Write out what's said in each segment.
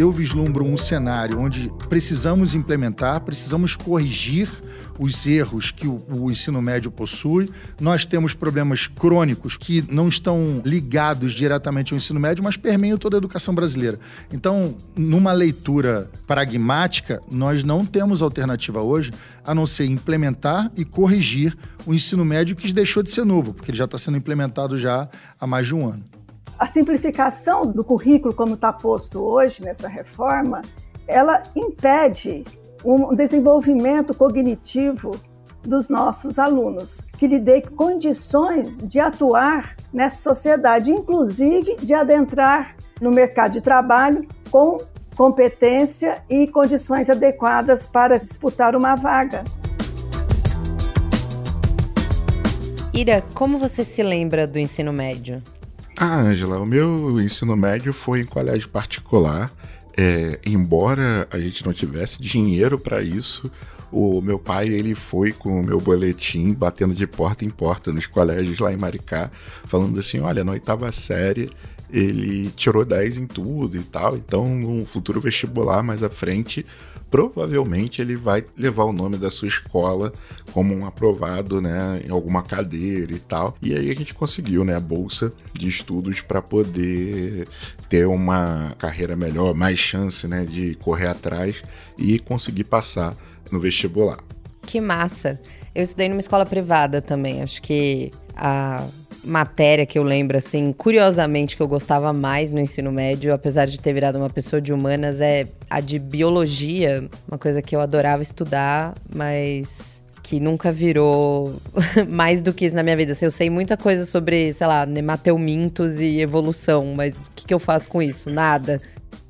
eu vislumbro um cenário onde precisamos implementar, precisamos corrigir os erros que o, o, ensino médio possui. Nós temos problemas crônicos que não estão ligados diretamente ao ensino médio, mas permeiam toda a educação brasileira. Então, numa leitura pragmática, nós não temos alternativa hoje a não ser implementar e corrigir o ensino médio que deixou de ser novo, porque ele já está sendo implementado já há mais de um ano. A simplificação do currículo, como está posto hoje nessa reforma, ela impede um desenvolvimento cognitivo dos nossos alunos, que lhe dê condições de atuar nessa sociedade, inclusive de adentrar no mercado de trabalho com competência e condições adequadas para disputar uma vaga. Ira, como você se lembra do ensino médio? Ah, Ângela, o meu ensino médio foi em colégio particular. É, embora a gente não tivesse dinheiro para isso, o meu pai ele foi com o meu boletim batendo de porta em porta nos colégios lá em Maricá, falando assim: olha, na oitava série ele tirou 10 em tudo e tal, então no futuro vestibular mais à frente provavelmente ele vai levar o nome da sua escola como um aprovado, né, em alguma cadeira e tal. E aí a gente conseguiu, né, a bolsa de estudos para poder ter uma carreira melhor, mais chance, né, de correr atrás e conseguir passar no vestibular. Que massa. Eu estudei numa escola privada também. Acho que a matéria que eu lembro, assim, curiosamente, que eu gostava mais no ensino médio, apesar de ter virado uma pessoa de humanas, é a de biologia, uma coisa que eu adorava estudar, mas que nunca virou mais do que isso na minha vida. Assim, eu sei muita coisa sobre, sei lá, nemateumintos e evolução, mas o que, que eu faço com isso? Nada.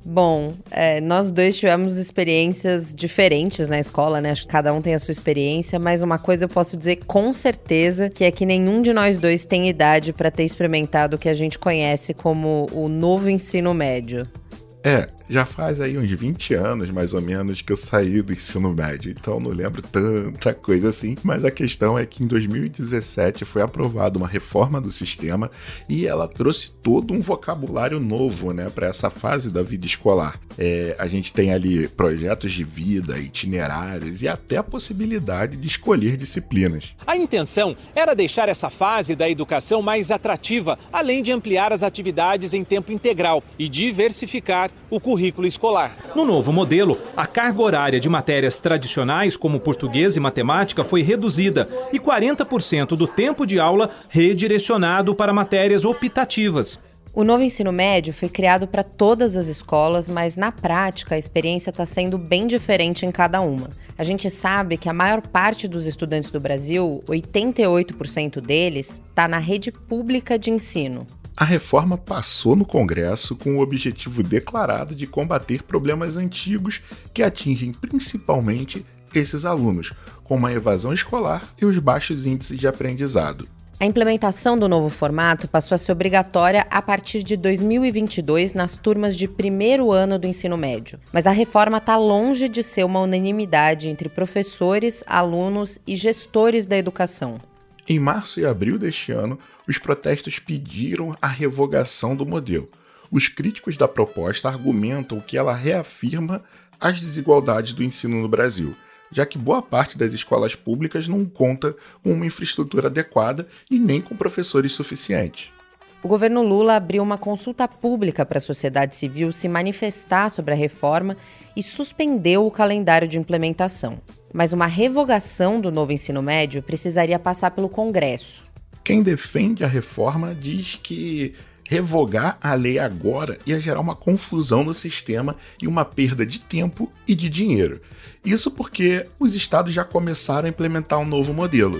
Bom, é, nós dois tivemos experiências diferentes na escola, né? Acho que cada um tem a sua experiência, mas uma coisa eu posso dizer com certeza que é que nenhum de nós dois tem idade para ter experimentado o que a gente conhece como o novo ensino médio. É, já faz aí uns 20 anos, mais ou menos, que eu saí do ensino médio, então não lembro tanta coisa assim. Mas a questão é que em 2017 foi aprovada uma reforma do sistema e ela trouxe todo um vocabulário novo, né, para essa fase da vida escolar. É, a gente tem ali projetos de vida, itinerários e até a possibilidade de escolher disciplinas. A intenção era deixar essa fase da educação mais atrativa, além de ampliar as atividades em tempo integral e diversificar o currículo escolar. No novo modelo, a carga horária de matérias tradicionais, como português e matemática, foi reduzida e 40% do tempo de aula redirecionado para matérias optativas. O novo ensino médio foi criado para todas as escolas, mas na prática a experiência está sendo bem diferente em cada uma. A gente sabe que a maior parte dos estudantes do Brasil, 88% deles, está na rede pública de ensino. A reforma passou no Congresso com o objetivo declarado de combater problemas antigos que atingem principalmente esses alunos, como a evasão escolar e os baixos índices de aprendizado. A implementação do novo formato passou a ser obrigatória a partir de 2022 nas turmas de primeiro ano do ensino médio. Mas a reforma está longe de ser uma unanimidade entre professores, alunos e gestores da educação. Em março e abril deste ano, os protestos pediram a revogação do modelo. Os críticos da proposta argumentam que ela reafirma as desigualdades do ensino no Brasil, já que boa parte das escolas públicas não conta com uma infraestrutura adequada e nem com professores suficientes. O governo Lula abriu uma consulta pública para a sociedade civil se manifestar sobre a reforma e suspendeu o calendário de implementação. Mas uma revogação do novo ensino médio precisaria passar pelo Congresso. Quem defende a reforma diz que revogar a lei agora ia gerar uma confusão no sistema e uma perda de tempo e de dinheiro. Isso porque os estados já começaram a implementar um novo modelo.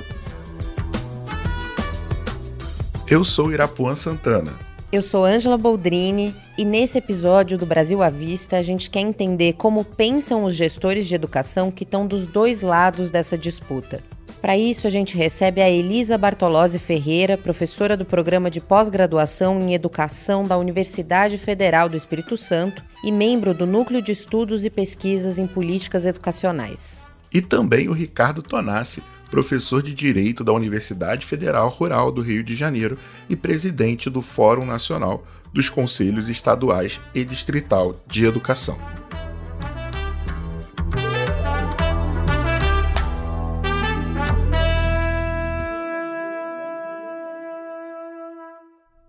Eu sou Irapuan Santana. Eu sou Ângela Boldrini e nesse episódio do Brasil à Vista a gente quer entender como pensam os gestores de educação que estão dos dois lados dessa disputa. Para isso, a gente recebe a Elisa Bartolozzi Ferreira, professora do programa de pós-graduação em Educação da Universidade Federal do Espírito Santo e membro do Núcleo de Estudos e Pesquisas em Políticas Educacionais. E também o Ricardo Tonassi, professor de Direito da Universidade Federal Rural do Rio de Janeiro e presidente do Fórum Nacional dos Conselhos Estaduais e Distrital de Educação.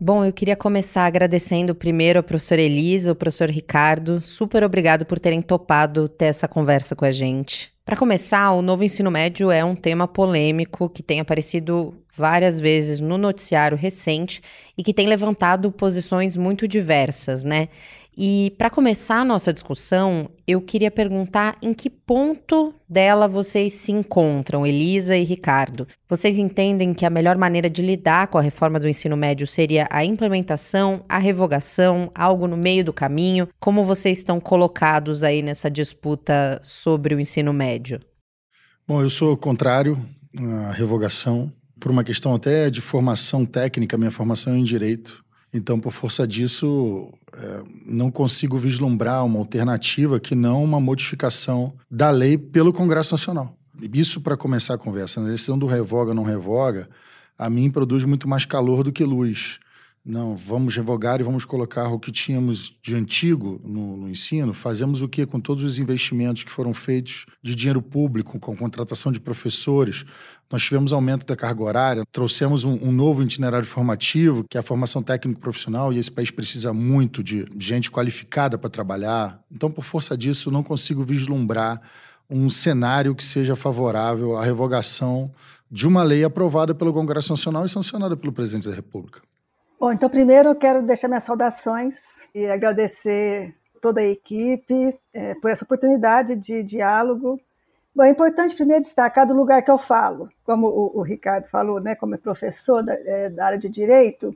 Bom, eu queria começar agradecendo primeiro a professora Elisa, o professor Ricardo. Super obrigado por terem topado ter essa conversa com a gente. Para começar, o novo ensino médio é um tema polêmico que tem aparecido várias vezes no noticiário recente e que tem levantado posições muito diversas, né? E para começar a nossa discussão, eu queria perguntar em que ponto dela vocês se encontram, Elisa e Ricardo. Vocês entendem que a melhor maneira de lidar com a reforma do ensino médio seria a implementação, a revogação, algo no meio do caminho? Como vocês estão colocados aí nessa disputa sobre o ensino médio? Bom, eu sou contrário à revogação por uma questão até de formação técnica, minha formação é em direito. Então, por força disso, é, não consigo vislumbrar uma alternativa que não uma modificação da lei pelo Congresso Nacional. Isso para começar a conversa. A decisão do revoga ou não revoga, a mim produz muito mais calor do que luz. Não, vamos revogar e vamos colocar o que tínhamos de antigo no, no, ensino. Fazemos o que com todos os investimentos que foram feitos de dinheiro público, com contratação de professores. Nós tivemos aumento da carga horária, trouxemos um, um novo itinerário formativo, que é a formação técnico-profissional, e esse país precisa muito de gente qualificada para trabalhar. Então, por força disso, não consigo vislumbrar um cenário que seja favorável à revogação de uma lei aprovada pelo Congresso Nacional e sancionada pelo presidente da República. Bom, então primeiro eu quero deixar minhas saudações e agradecer toda a equipe é, por essa oportunidade de diálogo. Bom, é importante primeiro destacar do lugar que eu falo, como o, o Ricardo falou, né, como professor da, é, da, área de direito,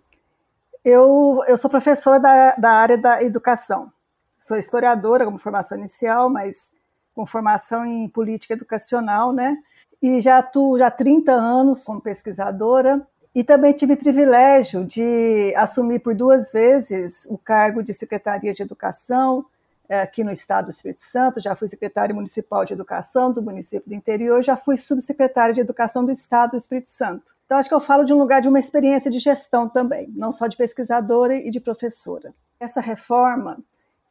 eu, eu sou professora da, da área da educação. Sou historiadora como formação inicial, mas com formação em política educacional, né? E já atuo já há 30 anos como pesquisadora e também tive o privilégio de assumir por duas vezes o cargo de Secretaria de Educação eh, aqui no Estado do Espírito Santo. Já fui secretária municipal de Educação do município do interior, já fui subsecretária de Educação do Estado do Espírito Santo. Então, acho que eu falo de um lugar de uma experiência de gestão também, não só de pesquisadora e de professora. Essa reforma,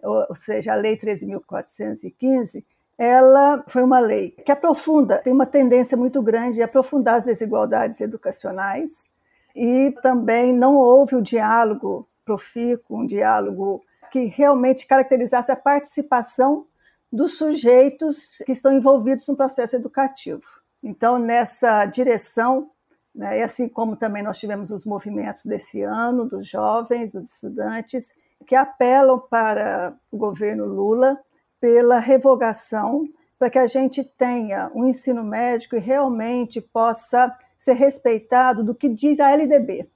ou seja, a Lei 13.415, ela foi uma lei que aprofunda, tem uma tendência muito grande de aprofundar as desigualdades educacionais, e também não houve o diálogo profícuo, um diálogo que realmente caracterizasse a participação dos sujeitos que estão envolvidos no processo educativo. Então, nessa direção, né, e assim como também nós tivemos os movimentos desse ano, dos jovens, dos estudantes, que apelam para o governo Lula pela revogação, para que a gente tenha um ensino médico e realmente possa ser respeitado do que diz a LDB.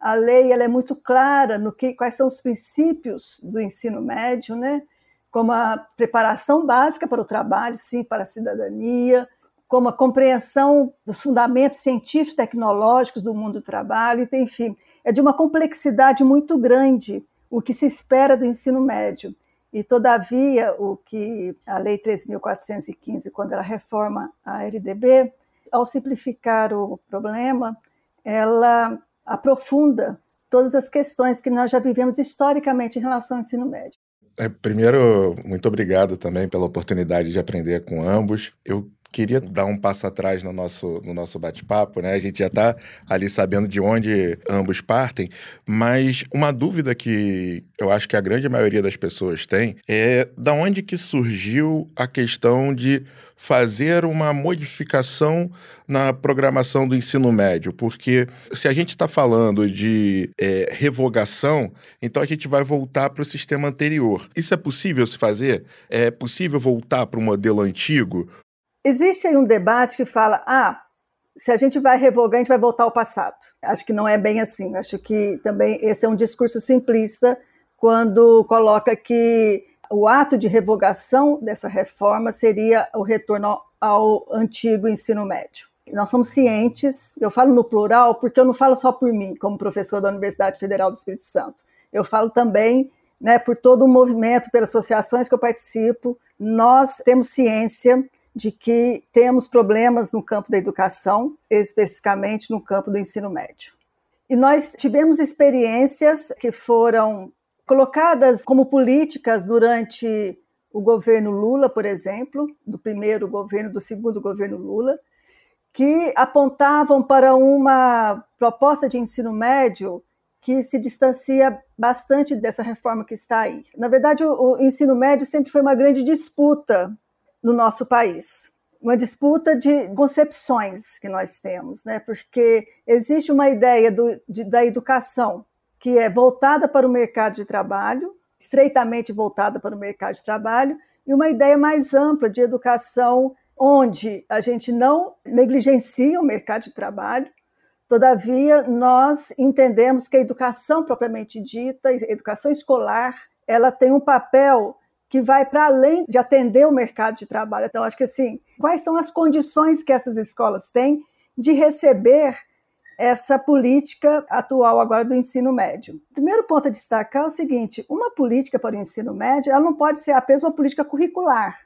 A lei ela é muito clara no que quais são os princípios do ensino médio, né? Como a preparação básica para o trabalho, sim, para a cidadania, como a compreensão dos fundamentos científicos tecnológicos do mundo do trabalho, enfim, é de uma complexidade muito grande o que se espera do ensino médio. E, todavia, o que a Lei 13.415, quando ela reforma a LDB, ao simplificar o problema, ela aprofunda todas as questões que nós já vivemos historicamente em relação ao ensino médio. É, primeiro, muito obrigado também pela oportunidade de aprender com ambos. Eu queria dar um passo atrás no nosso, no nosso bate-papo, né? A gente já está ali sabendo de onde ambos partem, mas uma dúvida que eu acho que a grande maioria das pessoas tem é da onde que surgiu a questão de fazer uma modificação na programação do ensino médio, porque se a gente está falando de é, revogação, então a gente vai voltar para o sistema anterior. Isso é possível se fazer? É possível voltar para o modelo antigo? Existe aí um debate que fala: ah, se a gente vai revogar, a gente vai voltar ao passado. Acho que não é bem assim. Acho que também esse é um discurso simplista quando coloca que o ato de revogação dessa reforma seria o retorno ao antigo ensino médio. Nós somos cientes, eu falo no plural porque eu não falo só por mim, como professor da Universidade Federal do Espírito Santo. Eu falo também né, por todo o movimento, pelas associações que eu participo. Nós temos ciência de que temos problemas no campo da educação, especificamente no campo do ensino médio. E nós tivemos experiências que foram colocadas como políticas durante o governo Lula, por exemplo, do primeiro governo, do segundo governo Lula, que apontavam para uma proposta de ensino médio que se distancia bastante dessa reforma que está aí. Na verdade, o, o ensino médio sempre foi uma grande disputa no nosso país. Uma disputa de concepções que nós temos, né? porque existe uma ideia do, de, da educação que é voltada para o mercado de trabalho, estreitamente voltada para o mercado de trabalho, e uma ideia mais ampla de educação onde a gente não negligencia o mercado de trabalho, todavia nós entendemos que a educação propriamente dita, a educação escolar, ela tem um papel que vai para além de atender o mercado de trabalho. Então, acho que assim, quais são as condições que essas escolas têm de receber essa política atual agora do ensino médio. O primeiro ponto a destacar é o seguinte: uma política para o ensino médio, ela não pode ser apenas uma política curricular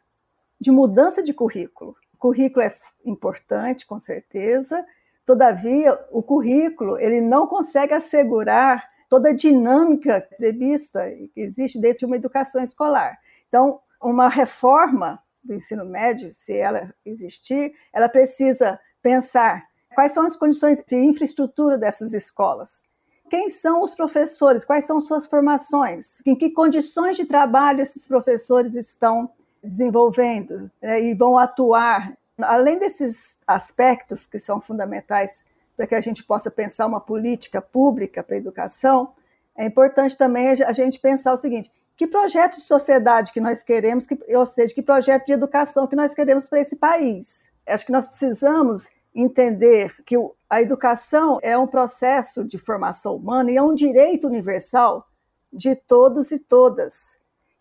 de mudança de currículo. O currículo é importante, com certeza, todavia, o currículo ele não consegue assegurar toda a dinâmica prevista que existe dentro de uma educação escolar. Então, uma reforma do ensino médio, se ela existir, ela precisa pensar quais são as condições de infraestrutura dessas escolas. Quem são os professores? Quais são suas formações? Em que condições de trabalho esses professores estão desenvolvendo né, e vão atuar. Além desses aspectos que são fundamentais para que a gente possa pensar uma política pública para a educação, é importante também a gente pensar o seguinte: que projeto de sociedade que nós queremos, que, ou seja, que projeto de educação que nós queremos para esse país? Acho que nós precisamos entender que a educação é um processo de formação humana e é um direito universal de todos e todas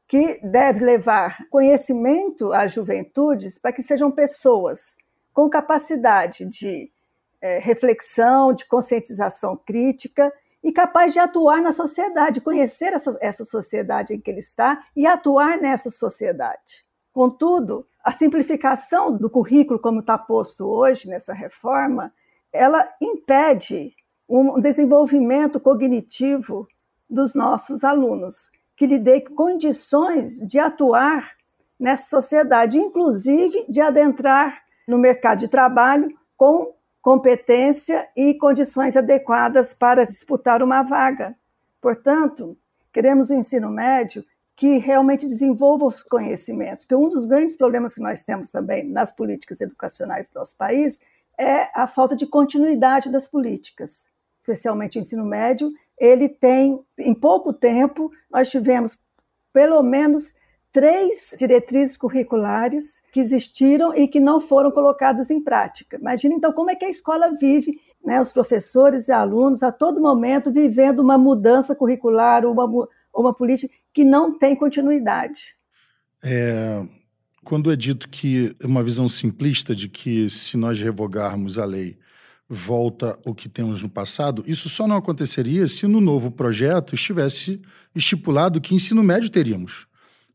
que deve levar conhecimento às juventudes para que sejam pessoas com capacidade de é, reflexão, de conscientização crítica e capaz de atuar na sociedade, conhecer essa, essa sociedade em que ele está e atuar nessa sociedade. Contudo, a simplificação do currículo, como está posto hoje nessa reforma, ela impede um desenvolvimento cognitivo dos nossos alunos que lhe dê condições de atuar nessa sociedade, inclusive de adentrar no mercado de trabalho com competência e condições adequadas para disputar uma vaga. Portanto, queremos um ensino médio que realmente desenvolva os conhecimentos, que um dos grandes problemas que nós temos também nas políticas educacionais do nosso país é a falta de continuidade das políticas, especialmente o ensino médio ele tem, em pouco tempo, nós tivemos pelo menos três diretrizes curriculares que existiram e que não foram colocadas em prática. Imagina então como é que a escola vive, né, os professores e alunos a todo momento vivendo uma mudança curricular, uma, uma política que não tem continuidade. É, quando é dito que uma visão simplista de que se nós revogarmos a lei volta o que temos no passado, isso só não aconteceria se no novo projeto estivesse estipulado que ensino médio teríamos.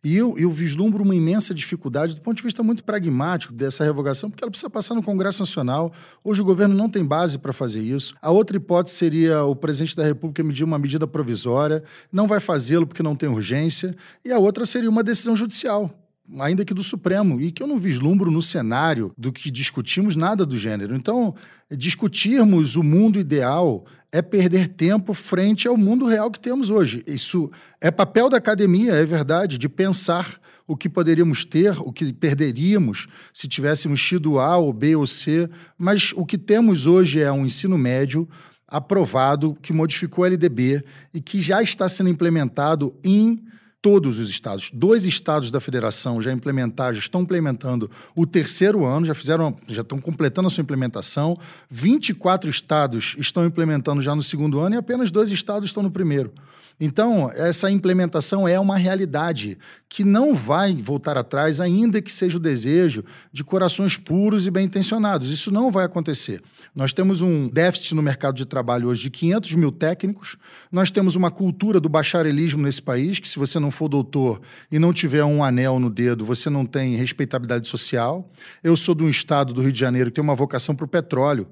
E eu, eu vislumbro uma imensa dificuldade do ponto de vista muito pragmático dessa revogação, porque ela precisa passar no Congresso Nacional. Hoje o governo não tem base para fazer isso. A outra hipótese seria o presidente da República emitir uma medida provisória, não vai fazê-lo porque não tem urgência. E a outra seria uma decisão judicial ainda que do Supremo, e que eu não vislumbro no cenário do que discutimos nada do gênero. Então, discutirmos o mundo ideal é perder tempo frente ao mundo real que temos hoje. Isso é papel da academia, é verdade, de pensar o que poderíamos ter, o que perderíamos se tivéssemos tido A ou B ou C, mas o que temos hoje é um ensino médio aprovado que modificou a LDB e que já está sendo implementado em todos os estados. Dois estados da federação já implementaram, já estão implementando o terceiro ano, já fizeram, já estão completando a sua implementação. 24 estados estão implementando já no segundo ano e apenas dois estados estão no primeiro. Então, essa implementação é uma realidade que não vai voltar atrás, ainda que seja o desejo de corações puros e bem intencionados. Isso não vai acontecer. Nós temos um déficit no mercado de trabalho hoje de 500 mil técnicos, nós temos uma cultura do bacharelismo nesse país, que se você não for doutor e não tiver um anel no dedo, você não tem respeitabilidade social. Eu sou de um estado do Rio de Janeiro que tem uma vocação para o petróleo.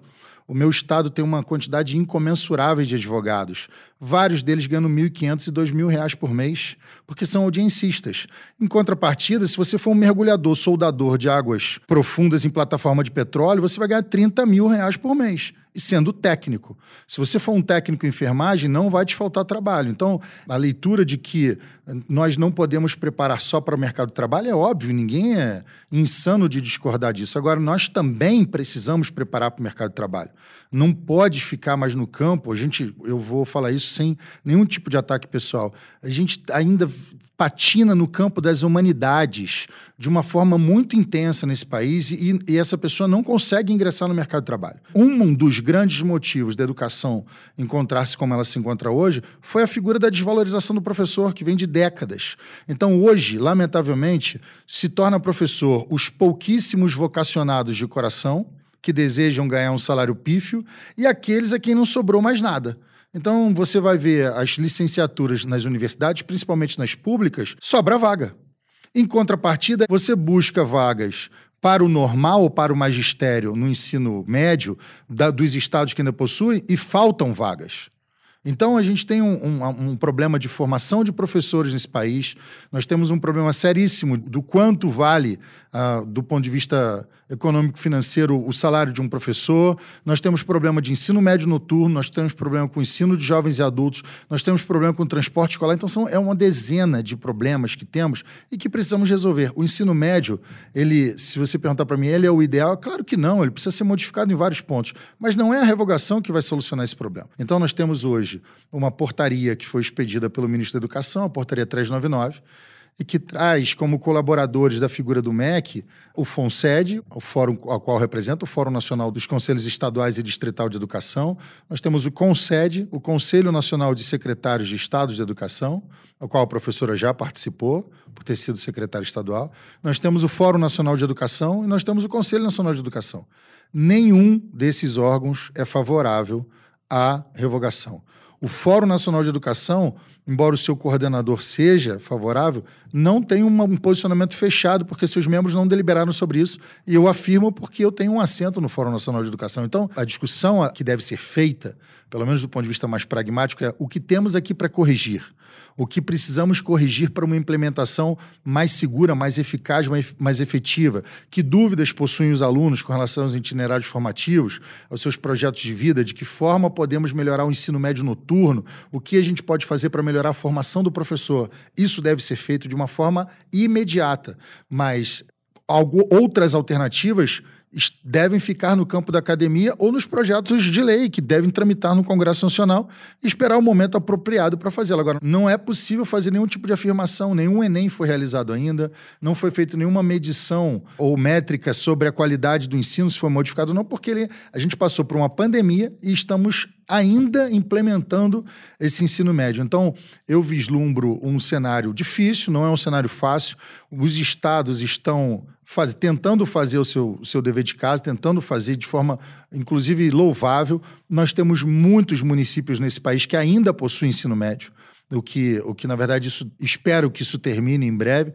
O meu estado tem uma quantidade incomensurável de advogados. Vários deles ganham 1.500 e 2.000 reais por mês, porque são audiencistas. Em contrapartida, se você for um mergulhador, soldador de águas profundas em plataforma de petróleo, você vai ganhar 30 mil reais por mês e sendo técnico. Se você for um técnico em enfermagem, não vai te faltar trabalho. Então, a leitura de que nós não podemos preparar só para o mercado de trabalho é óbvio, ninguém é insano de discordar disso. Agora, nós também precisamos preparar para o mercado de trabalho. Não pode ficar mais no campo. A gente, eu vou falar isso sem nenhum tipo de ataque pessoal. A gente ainda patina no campo das humanidades de uma forma muito intensa nesse país e, e, essa pessoa não consegue ingressar no mercado de trabalho. Um dos grandes motivos da educação encontrar-se como ela se encontra hoje foi a figura da desvalorização do professor, que vem de décadas. Então, hoje, lamentavelmente, se torna professor os pouquíssimos vocacionados de coração que desejam ganhar um salário pífio e aqueles a quem não sobrou mais nada. Então, você vai ver as licenciaturas nas universidades, principalmente nas públicas, sobra vaga. Em contrapartida, você busca vagas para o normal ou para o magistério no ensino médio da, dos estados que ainda possuem e faltam vagas. Então, a gente tem um, um, um, problema de formação de professores nesse país, nós temos um problema seríssimo do quanto vale, uh, do ponto de vista econômico-financeiro, o salário de um professor, nós temos problema de ensino médio noturno, nós temos problema com ensino de jovens e adultos, nós temos problema com transporte escolar. Então, são, é uma dezena de problemas que temos e que precisamos resolver. O ensino médio, ele, se você perguntar para mim, ele é o ideal? Claro que não, ele precisa ser modificado em vários pontos, mas não é a revogação que vai solucionar esse problema. Então, nós temos hoje uma portaria que foi expedida pelo ministro da Educação, a portaria 399, e que traz como colaboradores da figura do MEC o FONSED, o fórum ao qual representa o Fórum Nacional dos Conselhos Estaduais e Distrital de Educação. Nós temos o CONSED, o Conselho Nacional de Secretários de Estados de Educação, ao qual a professora já participou, por ter sido secretária estadual. Nós temos o Fórum Nacional de Educação e nós temos o Conselho Nacional de Educação. Nenhum desses órgãos é favorável à revogação. O Fórum Nacional de Educação, embora o seu coordenador seja favorável, não tem um posicionamento fechado, porque seus membros não deliberaram sobre isso. E eu afirmo porque eu tenho um assento no Fórum Nacional de Educação. Então, a discussão que deve ser feita, pelo menos do ponto de vista mais pragmático, é o que temos aqui para corrigir o que precisamos corrigir para uma implementação mais segura, mais eficaz, mais, efetiva. Que dúvidas possuem os alunos com relação aos itinerários formativos, aos seus projetos de vida, de que forma podemos melhorar o ensino médio noturno, o que a gente pode fazer para melhorar a formação do professor. Isso deve ser feito de uma forma imediata, mas algo, outras alternativas devem ficar no campo da academia ou nos projetos de lei que devem tramitar no Congresso Nacional e esperar o momento apropriado para fazê-lo. Agora, não é possível fazer nenhum tipo de afirmação, nenhum Enem foi realizado ainda, não foi feita nenhuma medição ou métrica sobre a qualidade do ensino, se foi modificado ou não, porque ele, a gente passou por uma pandemia e estamos ainda implementando esse ensino médio. Então, eu vislumbro um cenário difícil, não é um cenário fácil. Os estados estão faz, tentando fazer o seu, seu dever de casa, tentando fazer de forma, inclusive, louvável. Nós temos muitos municípios nesse país que ainda possuem ensino médio. O que, o que, na verdade, isso, espero que isso termine em breve,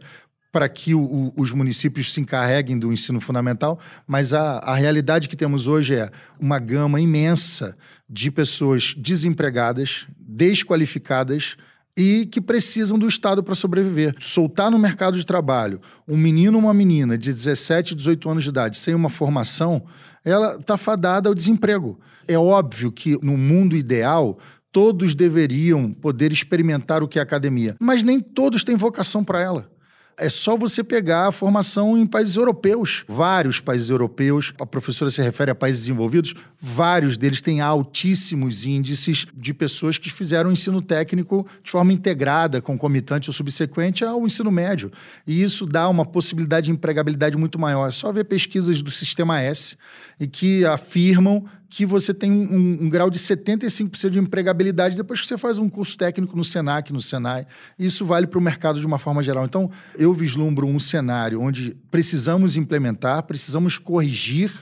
para que o, os municípios se encarreguem do ensino fundamental, mas a, a realidade que temos hoje é uma gama imensa de pessoas desempregadas, desqualificadas e que precisam do Estado para sobreviver. Soltar no mercado de trabalho um menino ou uma menina de 17, 18 anos de idade sem uma formação, ela está fadada ao desemprego. É óbvio que no mundo ideal todos deveriam poder experimentar o que é academia, mas nem todos têm vocação para ela. É só você pegar a formação em países europeus. Vários países europeus, a professora se refere a países desenvolvidos, vários deles têm altíssimos índices de pessoas que fizeram ensino técnico de forma integrada, concomitante ou subsequente ao ensino médio. E isso dá uma possibilidade de empregabilidade muito maior. É só ver pesquisas do Sistema S e que afirmam que você tem um, um, um, grau de 75% de empregabilidade depois que você faz um curso técnico no Senac, no Senai. Isso vale para o mercado de uma forma geral. Então, eu vislumbro um cenário onde precisamos implementar, precisamos corrigir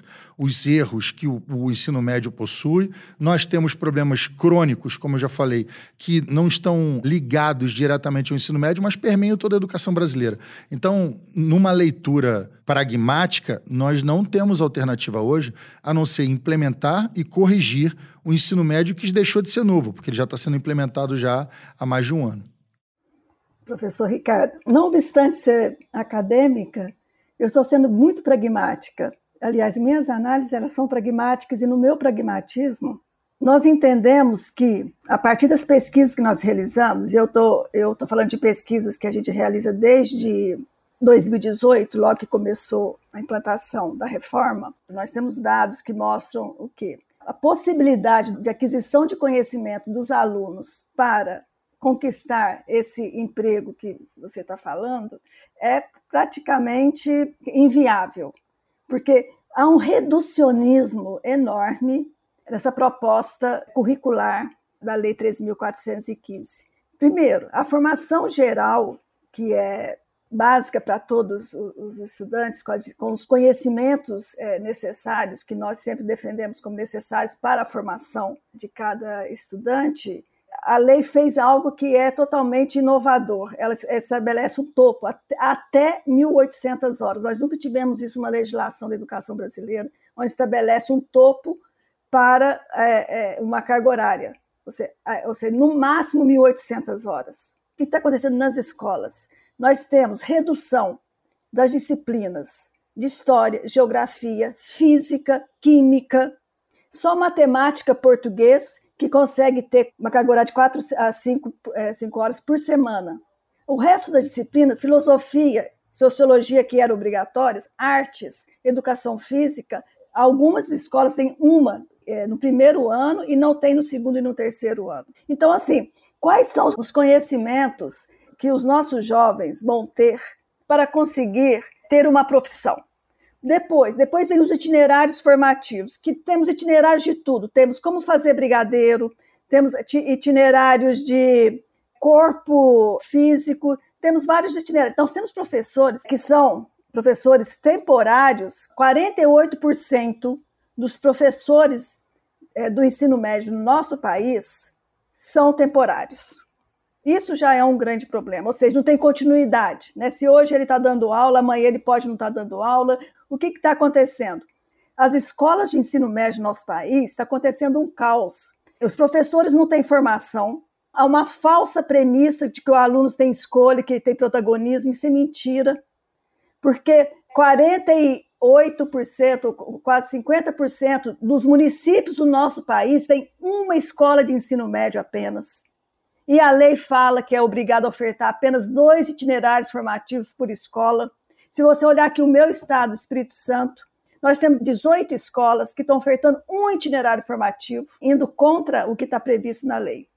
os erros que o, o, ensino médio possui. Nós temos problemas crônicos, como eu já falei, que não estão ligados diretamente ao ensino médio, mas permeiam toda a educação brasileira. Então, numa leitura pragmática, nós não temos alternativa hoje a não ser implementar e corrigir o ensino médio que deixou de ser novo, porque ele já está sendo implementado já há mais de um ano. Professor Ricardo, não obstante ser acadêmica, eu estou sendo muito pragmática. Aliás, minhas análises elas são pragmáticas e no meu pragmatismo nós entendemos que a partir das pesquisas que nós realizamos, e eu tô eu tô falando de pesquisas que a gente realiza desde 2018, logo que começou a implantação da reforma, nós temos dados que mostram o quê? A possibilidade de aquisição de conhecimento dos alunos para conquistar esse emprego que você está falando é praticamente inviável, porque há um reducionismo enorme nessa proposta curricular da Lei 3.415. Primeiro, a formação geral, que é básica para todos os estudantes, com os conhecimentos é, necessários, que nós sempre defendemos como necessários para a formação de cada estudante, a lei fez algo que é totalmente inovador. Ela estabelece um topo até 1.800 horas. Nós nunca tivemos isso uma legislação da educação brasileira, onde estabelece um topo para é, é, uma carga horária, ou seja, ou seja no máximo 1.800 horas. O que está acontecendo nas escolas? Nós temos redução das disciplinas de história, geografia, física, química, só matemática, português que consegue ter uma carga horária de 4 a 5, é, 5 horas por semana. O resto da disciplina, filosofia, sociologia, que eram obrigatórias, artes, educação física, algumas escolas têm uma é, no primeiro ano e não tem no segundo e no terceiro ano. Então, assim, quais são os conhecimentos que os nossos jovens vão ter para conseguir ter uma profissão? Depois, depois vem os itinerários formativos, que temos itinerários de tudo. Temos como fazer brigadeiro, temos itinerários de corpo físico, temos vários itinerários. Então, temos professores que são professores temporários, 48% dos professores é, do ensino médio no nosso país são temporários. Isso já é um grande problema, ou seja, não tem continuidade. Né? Se hoje ele está dando aula, amanhã ele pode não estar tá dando aula. O que está acontecendo? As escolas de ensino médio no nosso país está acontecendo um caos. Os professores não têm formação, há uma falsa premissa de que o aluno tem escolha, que ele tem protagonismo, isso é mentira. Porque 48%, quase 50% dos municípios do nosso país têm uma escola de ensino médio apenas. E a lei fala que é obrigado a ofertar apenas dois itinerários formativos por escola. Se você olhar aqui o meu estado, Espírito Santo, nós temos 18 escolas que estão ofertando um itinerário formativo, indo contra o que está previsto na lei.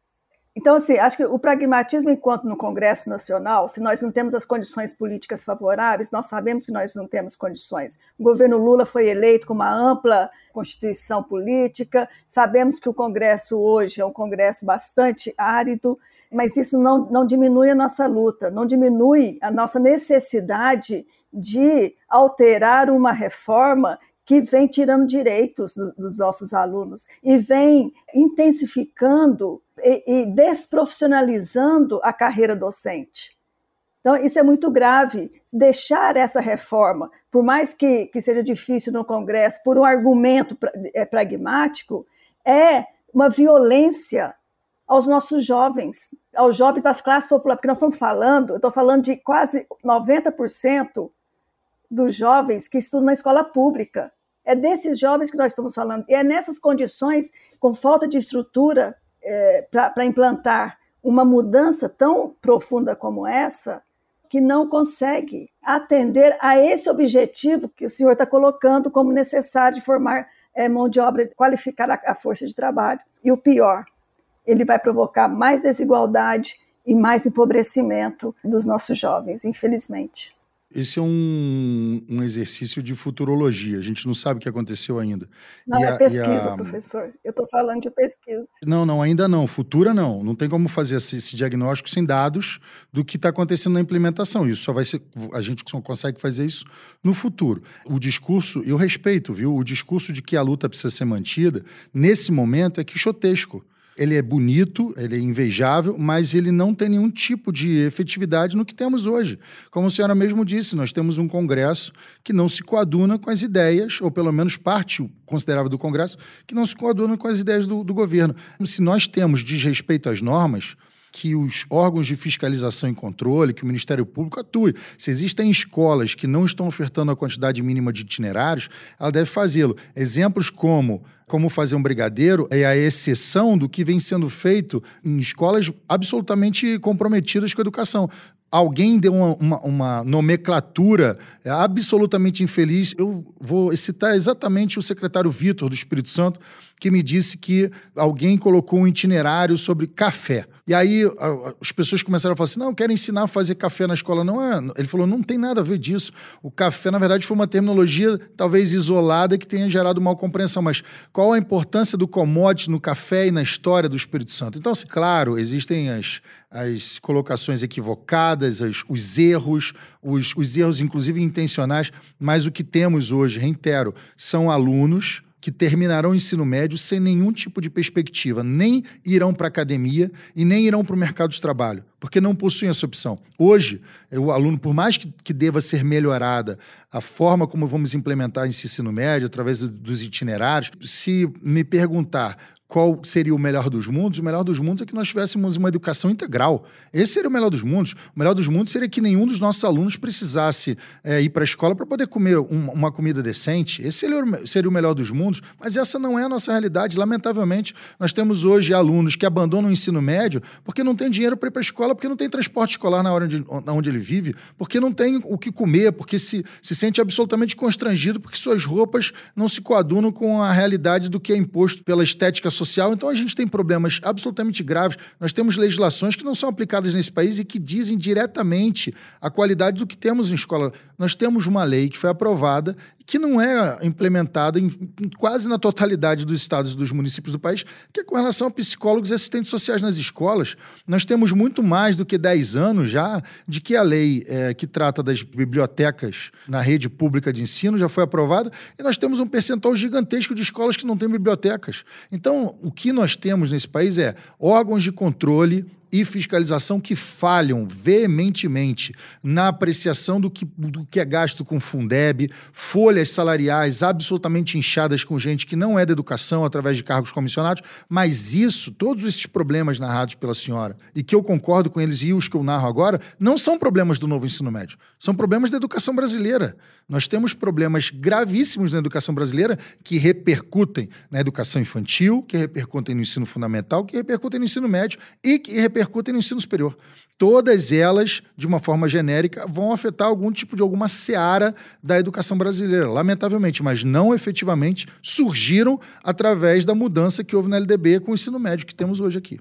Então, assim, acho que o pragmatismo, enquanto no Congresso Nacional, se nós não temos as condições políticas favoráveis, nós sabemos que nós não temos condições. O governo Lula foi eleito com uma ampla constituição política, sabemos que o Congresso hoje é um Congresso bastante árido, mas isso não, não diminui a nossa luta, não diminui a nossa necessidade de alterar uma reforma que vem tirando direitos dos nossos alunos e vem intensificando e, desprofissionalizando a carreira docente. Então, isso é muito grave. Deixar essa reforma, por mais que, que seja difícil no Congresso, por um argumento é, pragmático, é uma violência aos nossos jovens, aos jovens das classes populares, porque nós estamos falando, eu estou falando de quase 90% dos jovens que estudam na escola pública. É desses jovens que nós estamos falando. E é nessas condições, com falta de estrutura é, para implantar uma mudança tão profunda como essa, que não consegue atender a esse objetivo que o senhor está colocando como necessário de formar é, mão de obra, qualificar a, a força de trabalho. E o pior, ele vai provocar mais desigualdade e mais empobrecimento dos nossos jovens, infelizmente. Esse é um, um exercício de futurologia. A gente não sabe o que aconteceu ainda. Não, e é a, pesquisa, a... professor. Eu estou falando de pesquisa. Não, não, ainda não. Futura não. Não tem como fazer esse, esse diagnóstico sem dados do que está acontecendo na implementação. Isso só vai ser. A gente só consegue fazer isso no futuro. O discurso, eu respeito, viu? O discurso de que a luta precisa ser mantida, nesse momento, é quixotesco. Ele é bonito, ele é invejável, mas ele não tem nenhum tipo de efetividade no que temos hoje. Como a senhora mesmo disse, nós temos um Congresso que não se coaduna com as ideias, ou pelo menos parte considerável do Congresso, que não se coaduna com as ideias do, do governo. Se nós temos desrespeito às normas, que os órgãos de fiscalização e controle, que o Ministério Público atue. Se existem escolas que não estão ofertando a quantidade mínima de itinerários, ela deve fazê-lo. Exemplos como como fazer um brigadeiro é a exceção do que vem sendo feito em escolas absolutamente comprometidas com a educação alguém deu uma, uma, uma, nomenclatura absolutamente infeliz. Eu vou citar exatamente o secretário Vitor do Espírito Santo, que me disse que alguém colocou um itinerário sobre café. E aí as pessoas começaram a falar assim: não, quero ensinar a fazer café na escola. Não é. Ele falou: não tem nada a ver disso. O café, na verdade, foi uma terminologia talvez isolada que tenha gerado mal compreensão. Mas qual a importância do commodity no café e na história do Espírito Santo? Então, assim, claro, existem as, as colocações equivocadas, as, os erros, os, os erros, inclusive intencionais, mas o que temos hoje, reitero, são alunos que terminarão o ensino médio sem nenhum tipo de perspectiva, nem irão para a academia e nem irão para o mercado de trabalho, porque não possuem essa opção. Hoje, o aluno, por mais que, que deva ser melhorada a forma como vamos implementar esse ensino médio, através dos itinerários, se me perguntar qual seria o melhor dos mundos? O melhor dos mundos é que nós tivéssemos uma educação integral. Esse seria o melhor dos mundos. O melhor dos mundos seria que nenhum dos nossos alunos precisasse é, ir para a escola para poder comer um, uma comida decente. Esse seria, seria o melhor dos mundos, mas essa não é a nossa realidade. Lamentavelmente, nós temos hoje alunos que abandonam o ensino médio porque não tem dinheiro para ir para a escola, porque não tem transporte escolar na hora onde, onde ele vive, porque não tem o que comer, porque se, se sente absolutamente constrangido, porque suas roupas não se coadunam com a realidade do que é imposto pela estética social. Então a gente tem problemas absolutamente graves. Nós temos legislações que não são aplicadas nesse país e que dizem diretamente a qualidade do que temos em escola. Nós temos uma lei que foi aprovada que não é implementada em, quase na totalidade dos estados e dos municípios do país, que é com relação a psicólogos e assistentes sociais nas escolas. Nós temos muito mais do que 10 anos já de que a lei é, que trata das bibliotecas na rede pública de ensino já foi aprovada e nós temos um percentual gigantesco de escolas que não têm bibliotecas. Então, o que nós temos nesse país é órgãos de controle e fiscalização que falham veementemente na apreciação do que, do que é gasto com Fundeb, folhas salariais absolutamente inchadas com gente que não é da educação através de cargos comissionados, mas isso, todos esses problemas narrados pela senhora, e que eu concordo com eles e os que eu narro agora, não são problemas do novo ensino médio, são problemas da educação brasileira. Nós temos problemas gravíssimos na educação brasileira que repercutem na educação infantil, que repercutem no ensino fundamental, que repercutem no ensino médio e que repercutem no ensino superior. Todas elas, de uma forma genérica, vão afetar algum tipo de alguma seara da educação brasileira, lamentavelmente, mas não efetivamente surgiram através da mudança que houve na LDB com o ensino médio que temos hoje aqui.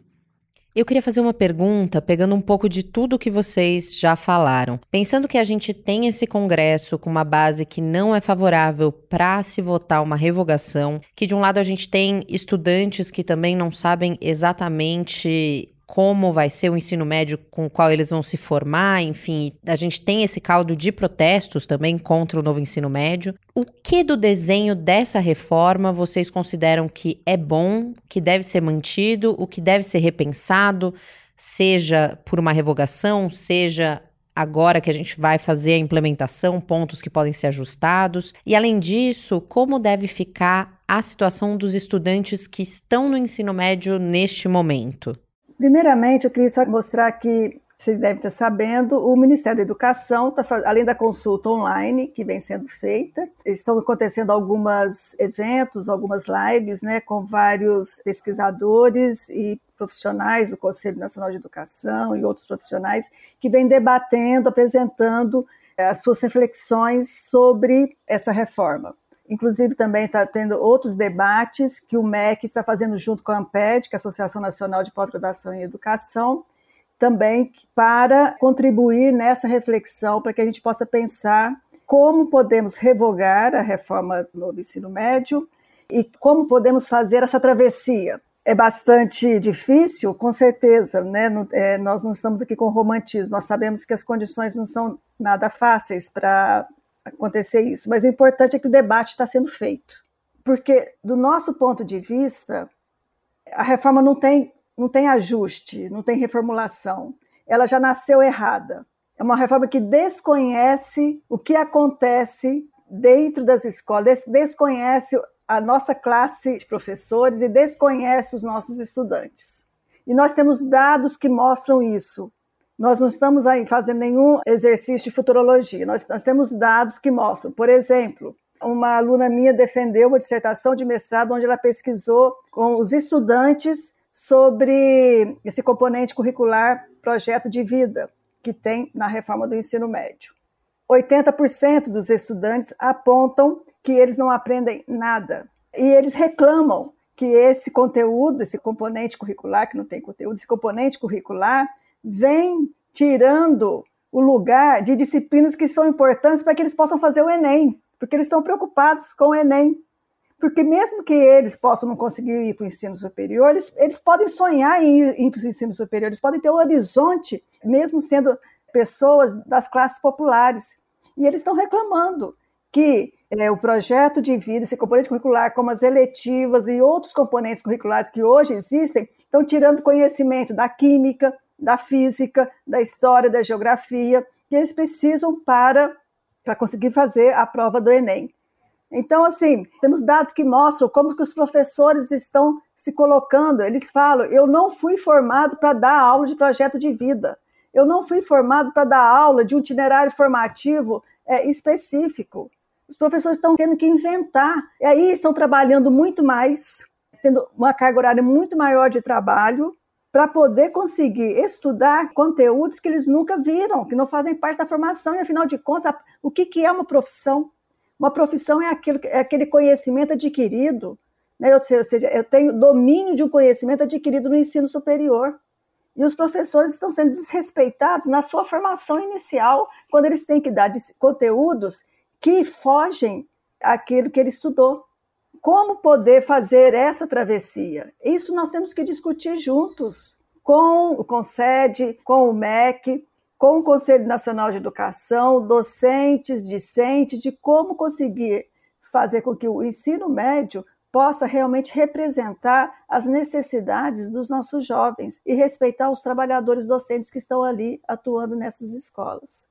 Eu queria fazer uma pergunta, pegando um pouco de tudo que vocês já falaram. Pensando que a gente tem esse Congresso com uma base que não é favorável para se votar uma revogação, que de um lado a gente tem estudantes que também não sabem exatamente como vai ser o ensino médio com o qual eles vão se formar, enfim, a gente tem esse caldo de protestos também contra o novo ensino médio. O que do desenho dessa reforma vocês consideram que é bom, que deve ser mantido, o que deve ser repensado, seja por uma revogação, seja agora que a gente vai fazer a implementação, pontos que podem ser ajustados. E além disso, como deve ficar a situação dos estudantes que estão no ensino médio neste momento? Primeiramente, eu queria só mostrar que vocês devem estar sabendo, o Ministério da Educação, tá, além da consulta online que vem sendo feita, estão acontecendo alguns eventos, algumas lives, né, com vários pesquisadores e profissionais do Conselho Nacional de Educação e outros profissionais que vêm debatendo, apresentando eh, as suas reflexões sobre essa reforma. Inclusive, também está tendo outros debates que o MEC está fazendo junto com a AMPED, que é a Associação Nacional de Pós-Graduação em Educação, também para contribuir nessa reflexão, para que a gente possa pensar como podemos revogar a reforma do ensino médio e como podemos fazer essa travessia. É bastante difícil, com certeza, né? É, nós não estamos aqui com romantismo, nós sabemos que as condições não são nada fáceis para acontecer isso, mas o importante é que o debate está sendo feito. Porque, do nosso ponto de vista, a reforma não tem, não tem ajuste, não tem reformulação. Ela já nasceu errada. É uma reforma que desconhece o que acontece dentro das escolas, desconhece a nossa classe de professores e desconhece os nossos estudantes. E nós temos dados que mostram isso. Nós não estamos aí fazendo nenhum exercício de futurologia, nós, nós temos dados que mostram. Por exemplo, uma aluna minha defendeu uma dissertação de mestrado onde ela pesquisou com os estudantes sobre esse componente curricular projeto de vida que tem na reforma do ensino médio. 80% dos estudantes apontam que eles não aprendem nada. E eles reclamam que esse conteúdo, esse componente curricular, que não tem conteúdo, esse componente curricular, vem tirando o lugar de disciplinas que são importantes para que eles possam fazer o Enem, porque eles estão preocupados com o Enem. Porque mesmo que eles possam não conseguir ir para o ensino superior, eles, eles podem sonhar em ir, para o ensino superior, eles podem ter um horizonte, mesmo sendo pessoas das classes populares. E eles estão reclamando que é, o projeto de vida, esse componente curricular, como as eletivas e outros componentes curriculares que hoje existem, estão tirando conhecimento da química, da física, da história, da geografia, que eles precisam para, para conseguir fazer a prova do Enem. Então, assim, temos dados que mostram como que os professores estão se colocando. Eles falam: eu não fui formado para dar aula de projeto de vida. Eu não fui formado para dar aula de um itinerário formativo é, específico. Os professores estão tendo que inventar. E aí estão trabalhando muito mais, tendo uma carga horária muito maior de trabalho, para poder conseguir estudar conteúdos que eles nunca viram, que não fazem parte da formação. E, afinal de contas, o que, que é uma profissão? Uma profissão é, aquilo, é aquele conhecimento adquirido, né? ou seja, eu tenho domínio de um conhecimento adquirido no ensino superior. E os professores estão sendo desrespeitados na sua formação inicial, quando eles têm que dar conteúdos que fogem àquilo que ele estudou. Como poder fazer essa travessia? Isso nós temos que discutir juntos com o CONSED, com o MEC, com o Conselho Nacional de Educação, docentes, discentes, de como conseguir fazer com que o ensino médio possa realmente representar as necessidades dos nossos jovens e respeitar os trabalhadores docentes que estão ali atuando nessas escolas.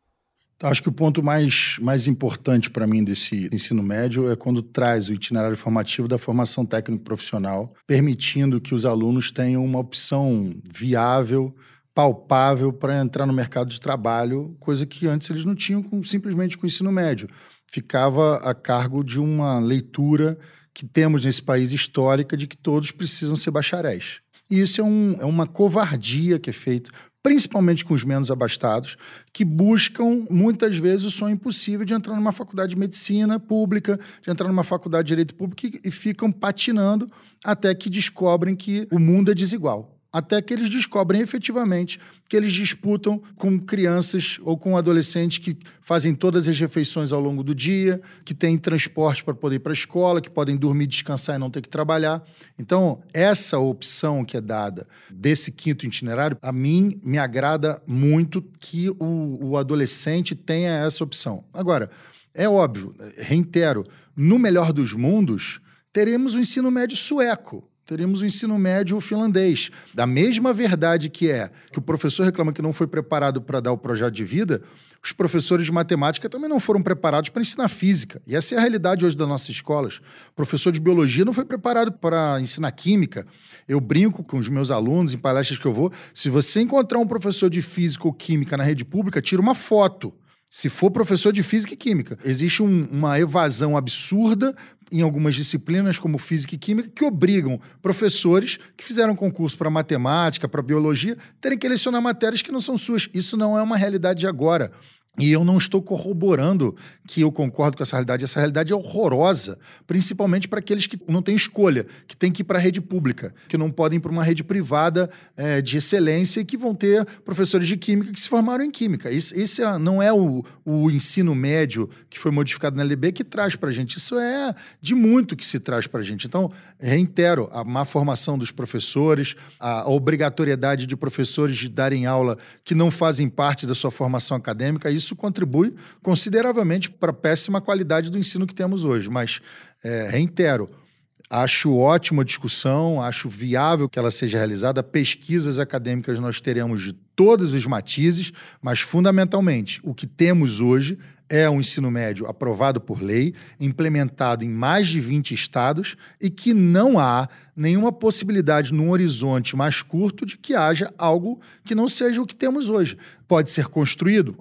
Acho que o ponto mais, mais importante para mim desse ensino médio é quando traz o itinerário formativo da formação técnico-profissional, permitindo que os alunos tenham uma opção viável palpável para entrar no mercado de trabalho, coisa que antes eles não tinham com, simplesmente com o ensino médio. Ficava a cargo de uma leitura que temos nesse país histórica de que todos precisam ser bacharéis. E isso é, um, é uma covardia que é feita, principalmente com os menos abastados, que buscam muitas vezes o sonho impossível de entrar numa faculdade de medicina pública, de entrar numa faculdade de direito público e, e ficam patinando até que descobrem que o mundo é desigual até que eles descobrem efetivamente que eles disputam com crianças ou com adolescentes que fazem todas as refeições ao longo do dia, que têm transporte para poder ir para a escola, que podem dormir, descansar e não ter que trabalhar. Então, essa opção que é dada desse quinto itinerário, a mim me agrada muito que o, o adolescente tenha essa opção. Agora, é óbvio, reitero, no melhor dos mundos, teremos o ensino médio sueco teríamos o ensino médio finlandês. Da mesma verdade que é que o professor reclama que não foi preparado para dar o projeto de vida, os professores de matemática também não foram preparados para ensinar física. E essa é a realidade hoje das nossas escolas. O professor de biologia não foi preparado para ensinar química. Eu brinco com os meus alunos em palestras que eu vou. Se você encontrar um professor de física ou química na rede pública, tira uma foto. Se for professor de física e química, existe um, uma evasão absurda em algumas disciplinas, como física e química, que obrigam professores que fizeram concurso para matemática, para biologia, terem que lecionar matérias que não são suas. Isso não é uma realidade de agora. E eu não estou corroborando que eu concordo com essa realidade. Essa realidade é horrorosa, principalmente para aqueles que não têm escolha, que têm que ir para a rede pública, que não podem ir para uma rede privada é, de excelência e que vão ter professores de química que se formaram em química. Esse, esse é, não é o, o, ensino médio que foi modificado na LB que traz para a gente. Isso é de muito que se traz para a gente. Então, reitero, a má formação dos professores, a obrigatoriedade de professores de darem aula que não fazem parte da sua formação acadêmica, isso contribui consideravelmente para a péssima qualidade do ensino que temos hoje. Mas, é, reitero, acho ótima a discussão, acho viável que ela seja realizada. Pesquisas acadêmicas nós teremos de todos os matizes, mas fundamentalmente o que temos hoje é um ensino médio aprovado por lei, implementado em mais de 20 estados e que não há nenhuma possibilidade num horizonte mais curto de que haja algo que não seja o que temos hoje. Pode ser construído?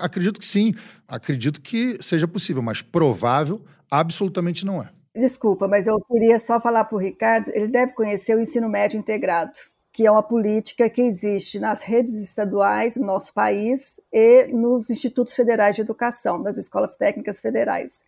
Acredito que sim, acredito que seja possível, mas provável absolutamente não é. Desculpa, mas eu queria só falar para o Ricardo, ele deve conhecer o ensino médio integrado que é uma política que existe nas redes estaduais no nosso país e nos institutos federais de educação, nas escolas técnicas federais.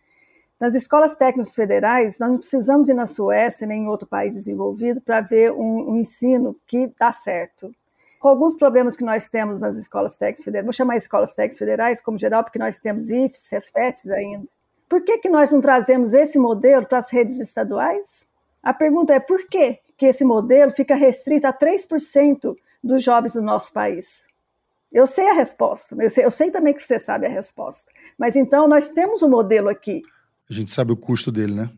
Nas escolas técnicas federais, nós não precisamos ir na Suécia nem em outro país desenvolvido para ver um, um, ensino que dá certo. Com alguns problemas que nós temos nas escolas técnicas federais, vou chamar escolas técnicas federais como geral, porque nós temos IFES, CEFETs ainda. Por que, que nós não trazemos esse modelo para as redes estaduais? A pergunta é por quê? Que esse modelo fica restrito a 3% dos jovens do nosso país? Eu sei a resposta, eu sei, eu sei também que você sabe a resposta. Mas então nós temos um modelo aqui. A gente sabe o custo dele, né?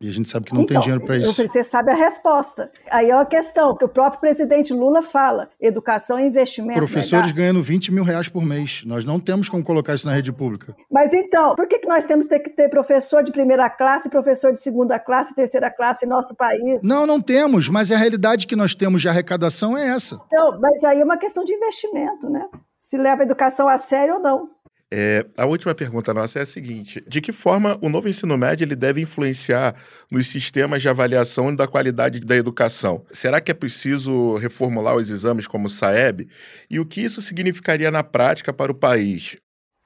E a gente sabe que não então, tem dinheiro para isso. Você sabe a resposta. Aí é uma questão que o próprio presidente Lula fala: educação e investimento. Professores ganhando 20 mil reais por mês. Nós não temos como colocar isso na rede pública. Mas então, por que, que nós temos que ter professor de primeira classe, professor de segunda classe, terceira classe em nosso país? Não, não temos, mas a realidade que nós temos de arrecadação é essa. Então, mas aí é uma questão de investimento, né? Se leva a educação a sério ou não. É, a última pergunta nossa é a seguinte: de que forma o novo ensino médio ele deve influenciar nos sistemas de avaliação da qualidade da educação? Será que é preciso reformular os exames como o SAEB? E o que isso significaria na prática para o país?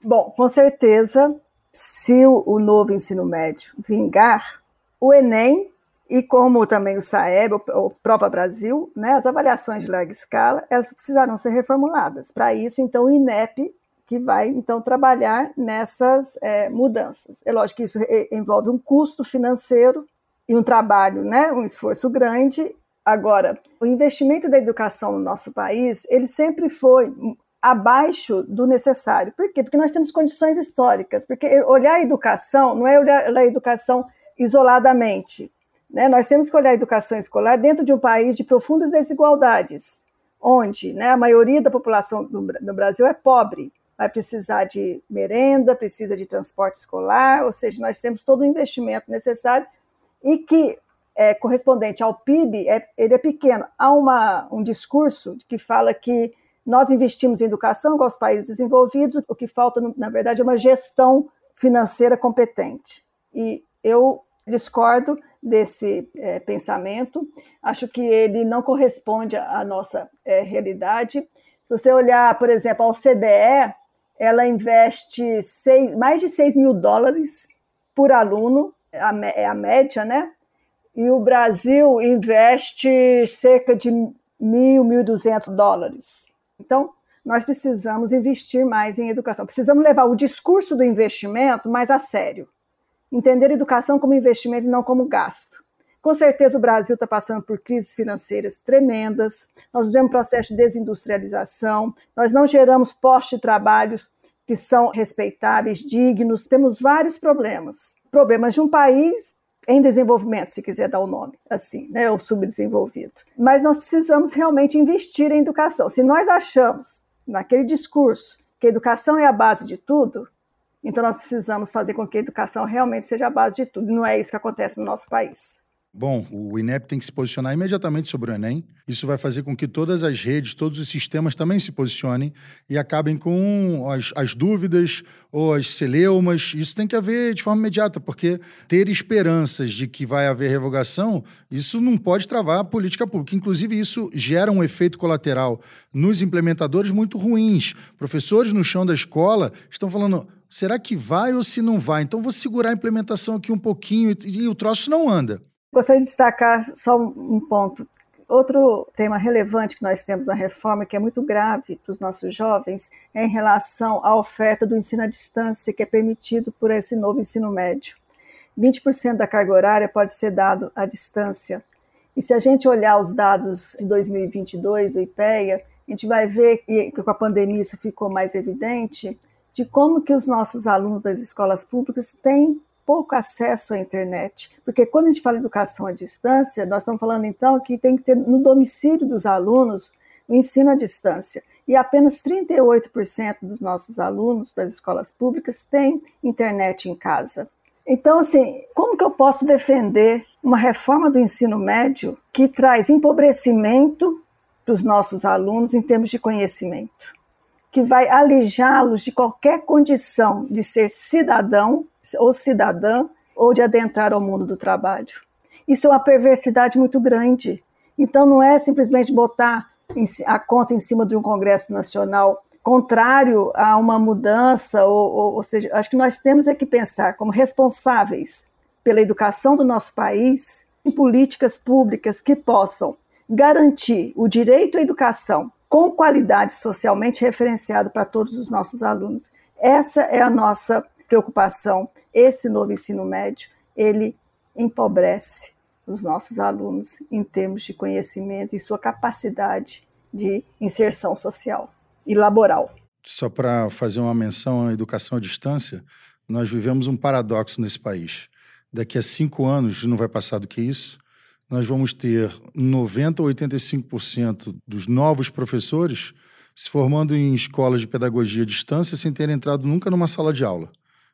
Bom, com certeza, se o novo ensino médio vingar, o Enem e como também o SAEB, o Prova Brasil, né, as avaliações de larga escala, elas precisarão ser reformuladas. Para isso, então, o INEP que vai então trabalhar nessas é, mudanças. É lógico que isso envolve um custo financeiro e um trabalho, né, um esforço grande. Agora, o investimento da educação no nosso país, ele sempre foi abaixo do necessário. Por quê? Porque nós temos condições históricas. Porque olhar a educação não é olhar a educação isoladamente. Né? Nós temos que olhar a educação escolar dentro de um país de profundas desigualdades, onde né, a maioria da população do Brasil é pobre vai precisar de merenda, precisa de transporte escolar, ou seja, nós temos todo o investimento necessário e que é correspondente ao PIB, é, ele é pequeno. Há uma, um discurso que fala que nós investimos em educação com os países desenvolvidos, o que falta, na verdade, é uma gestão financeira competente. E eu discordo desse é, pensamento, acho que ele não corresponde à nossa é, realidade. Se você olhar, por exemplo, ao CDE, ela investe seis, mais de 6 mil dólares por aluno, é a média, né? E o Brasil investe cerca de mil, 1.200 dólares. Então, nós precisamos investir mais em educação. Precisamos levar o discurso do investimento mais a sério. Entender educação como investimento e não como gasto. Com certeza o Brasil está passando por crises financeiras tremendas, nós vivemos um processo de desindustrialização, nós não geramos postos de trabalho que são respeitáveis, dignos, temos vários problemas. Problemas de um país em desenvolvimento, se quiser dar o nome, assim, né, o subdesenvolvido. Mas nós precisamos realmente investir em educação. Se nós achamos, naquele discurso, que a educação é a base de tudo, então nós precisamos fazer com que a educação realmente seja a base de tudo. Não é isso que acontece no nosso país. Bom, o INEP tem que se posicionar imediatamente sobre o Enem. Isso vai fazer com que todas as redes, todos os sistemas também se posicionem e acabem com as, as dúvidas ou as celeumas. Isso tem que haver de forma imediata, porque ter esperanças de que vai haver revogação, isso não pode travar a política pública. Inclusive, isso gera um efeito colateral nos implementadores muito ruins. Professores no chão da escola estão falando será que vai ou se não vai? Então vou segurar a implementação aqui um pouquinho e, e o troço não anda. Gostaria de destacar só um ponto. Outro tema relevante que nós temos na reforma, que é muito grave para os nossos jovens, é em relação à oferta do ensino à distância que é permitido por esse novo ensino médio. 20% da carga horária pode ser dado à distância. E se a gente olhar os dados de 2022 do IPEA, a gente vai ver que com a pandemia isso ficou mais evidente, de como que os nossos alunos das escolas públicas têm pouco acesso à internet. Porque quando a gente fala educação à distância, nós estamos falando então que tem que ter no domicílio dos alunos o ensino à distância. E apenas 38% dos nossos alunos das escolas públicas têm internet em casa. Então, assim, como que eu posso defender uma reforma do ensino médio que traz empobrecimento para os nossos alunos em termos de conhecimento? Que vai alijá-los de qualquer condição de ser cidadão ou cidadã ou de adentrar ao mundo do trabalho. Isso é uma perversidade muito grande. Então, não é simplesmente botar a conta em cima de um Congresso Nacional contrário a uma mudança, ou, ou, ou seja, acho que nós temos é que pensar como responsáveis pela educação do nosso país em políticas públicas que possam garantir o direito à educação com qualidade socialmente referenciado para todos os nossos alunos. Essa é a nossa preocupação, esse novo ensino médio, ele empobrece os nossos alunos em termos de conhecimento e sua capacidade de inserção social e laboral. Só para fazer uma menção à educação à distância, nós vivemos um paradoxo nesse país. Daqui a cinco anos, não vai passar do que isso, nós vamos ter 90% ou 85% dos novos professores se formando em escolas de pedagogia à distância sem ter entrado nunca numa sala de aula.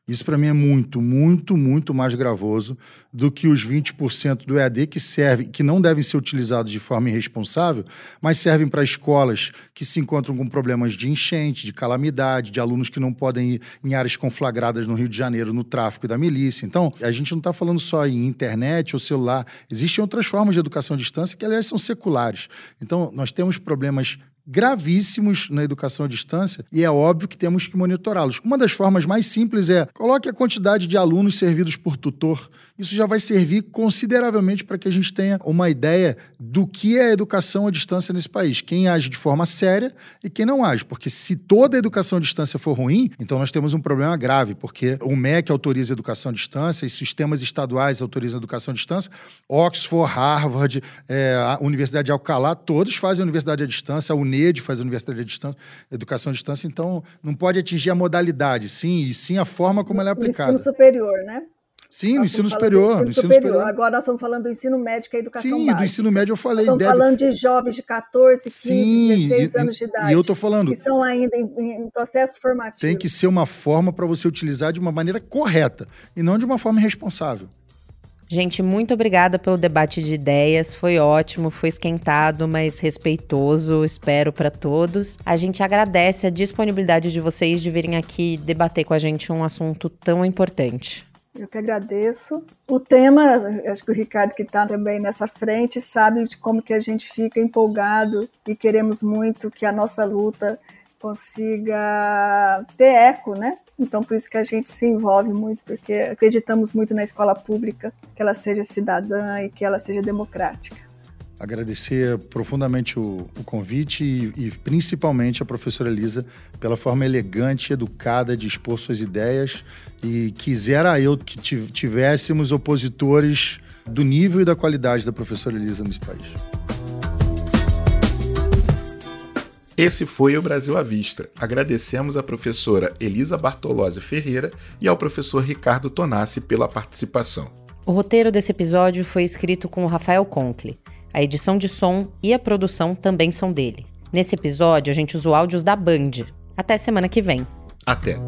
Isso para mim é muito, muito, muito mais gravoso do que os 20% do EAD que servem, que não devem ser utilizados de forma irresponsável, mas servem para escolas que se encontram com problemas de enchente, de calamidade, de alunos que não podem ir em áreas conflagradas no Rio de Janeiro no tráfico da milícia. Então, a gente não está falando só em internet ou celular. Existem outras formas de educação à distância que, aliás, são seculares. Então, nós temos problemas gravíssimos na educação à distância e é óbvio que temos que monitorá-los. Uma das formas mais simples é coloque a quantidade de alunos servidos por tutor. Isso já vai servir consideravelmente para que a gente tenha uma ideia do que é a educação à distância nesse país. Quem age de forma séria e quem não age. Porque se toda a educação à distância for ruim, então nós temos um problema grave, porque o MEC autoriza a educação à distância e sistemas estaduais autorizam a educação à distância. Oxford, Harvard, é, a Universidade de Alcalá, todos fazem a universidade à distância, a UNED faz a universidade à distância, educação à distância, então não pode atingir a modalidade, sim, e sim a forma como ela é aplicada. Ensino superior, né? Sim, no ensino superior. Ensino, no ensino superior. superior. Agora nós estamos falando do ensino médio, que é educação Sim, básica. do ensino médio eu falei. Nós estamos deve... falando de jovens de 14, 15, Sim, 16 e, anos de idade. E eu estou falando. Que são ainda em, em processo formativo. Tem que ser uma forma para você utilizar de uma maneira correta e não de uma forma irresponsável. Gente, muito obrigada pelo debate de ideias. Foi ótimo, foi esquentado, mas respeitoso. Espero para todos. A gente agradece a disponibilidade de vocês de virem aqui debater com a gente um assunto tão importante. Eu que agradeço. O tema, acho que o Ricardo que está também nessa frente sabe de como que a gente fica empolgado e queremos muito que a nossa luta consiga ter eco, né? Então por isso que a gente se envolve muito, porque acreditamos muito na escola pública, que ela seja cidadã e que ela seja democrática agradecer profundamente o, o convite e, e, principalmente a professora Elisa pela forma elegante, educada de expor suas ideias e quisera eu que tivéssemos opositores do nível e da qualidade da professora Elisa nesse país. Esse foi o Brasil à Vista. Agradecemos à professora Elisa Bartolozzi Ferreira e ao professor Ricardo Tonassi pela participação. O roteiro desse episódio foi escrito com o Rafael Conkle. A edição de som e a produção também são dele. Nesse episódio, a gente usou áudios da Band. Até semana que vem. Até.